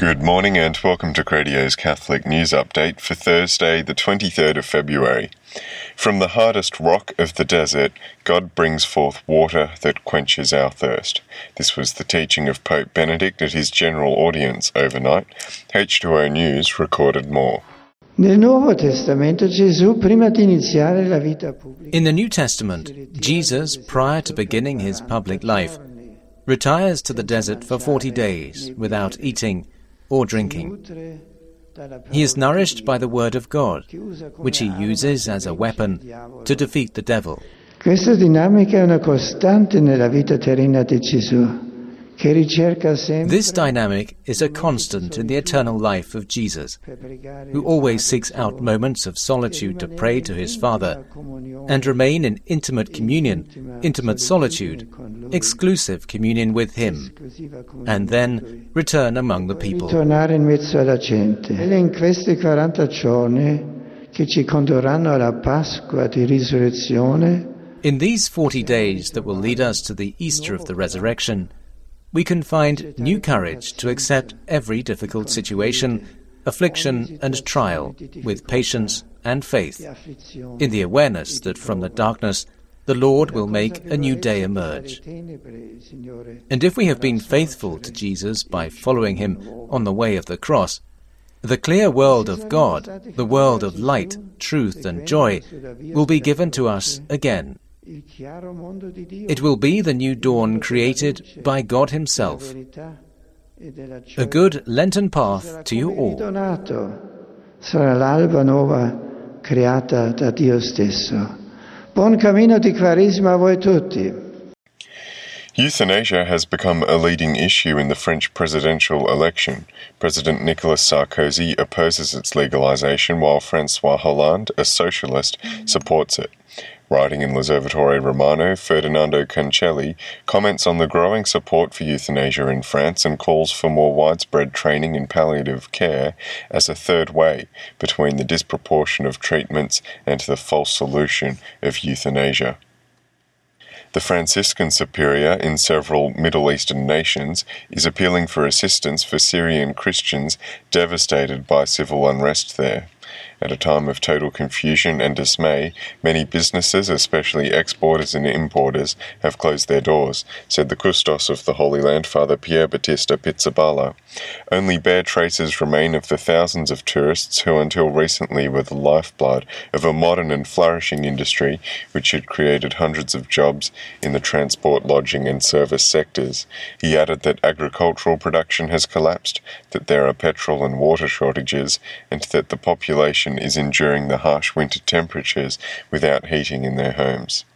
Good morning and welcome to Cradio's Catholic News Update for Thursday, the 23rd of February. From the hardest rock of the desert, God brings forth water that quenches our thirst. This was the teaching of Pope Benedict at his general audience overnight. H2O News recorded more. In the New Testament, Jesus, prior to beginning his public life, retires to the desert for 40 days without eating or drinking. He is nourished by the Word of God, which he uses as a weapon to defeat the devil. Questa dinamica è una costante nella vita terrena di Gesù. This dynamic is a constant in the eternal life of Jesus, who always seeks out moments of solitude to pray to his Father and remain in intimate communion, intimate solitude, exclusive communion with Him, and then return among the people. in questi 40 giorni che ci condurranno alla Pasqua di risurrezione, in these 40 days that will lead us to the Easter of the resurrection, we can find new courage to accept every difficult situation, affliction, and trial with patience and faith, in the awareness that from the darkness the Lord will make a new day emerge. And if we have been faithful to Jesus by following him on the way of the cross, the clear world of God, the world of light, truth, and joy, will be given to us again it will be the new dawn created by God Himself. A good Lenten path to you all. Sarà l'alba nuova creata da Dio stesso. Buon cammino di Quaresima a voi tutti. Euthanasia has become a leading issue in the French presidential election. President Nicolas Sarkozy opposes its legalization while Francois Hollande, a socialist, supports it. Writing in L'Osservatore Romano, Ferdinando Cancelli comments on the growing support for euthanasia in France and calls for more widespread training in palliative care as a third way between the disproportion of treatments and the false solution of euthanasia. The Franciscan superior in several Middle Eastern nations is appealing for assistance for Syrian Christians devastated by civil unrest there. At a time of total confusion and dismay, many businesses, especially exporters and importers, have closed their doors, said the custos of the Holy Land, Father Pierbattista Pizzaballa. Only bare traces remain of the thousands of tourists who until recently were the lifeblood of a modern and flourishing industry which had created hundreds of jobs in the transport, lodging, and service sectors. He added that agricultural production has collapsed, that there are petrol and water shortages, and that the population is enduring the harsh winter temperatures without heating in their homes.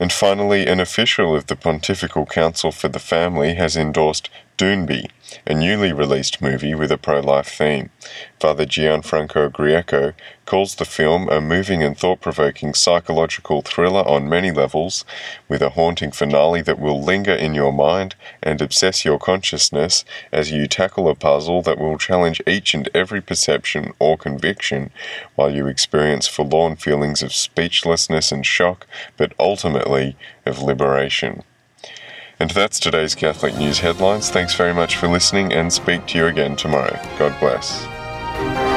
And finally, an official of the Pontifical Council for the Family has endorsed Doonby, a newly released movie with a pro life theme. Father Gianfranco Grieco calls the film a moving and thought provoking psychological thriller on many levels, with a haunting finale that will linger in your mind and obsess your consciousness as you tackle a puzzle that will challenge each and every perception or conviction while you experience forlorn feelings of speechlessness and shock, but ultimately of liberation. And that's today's Catholic News headlines. Thanks very much for listening and speak to you again tomorrow. God bless.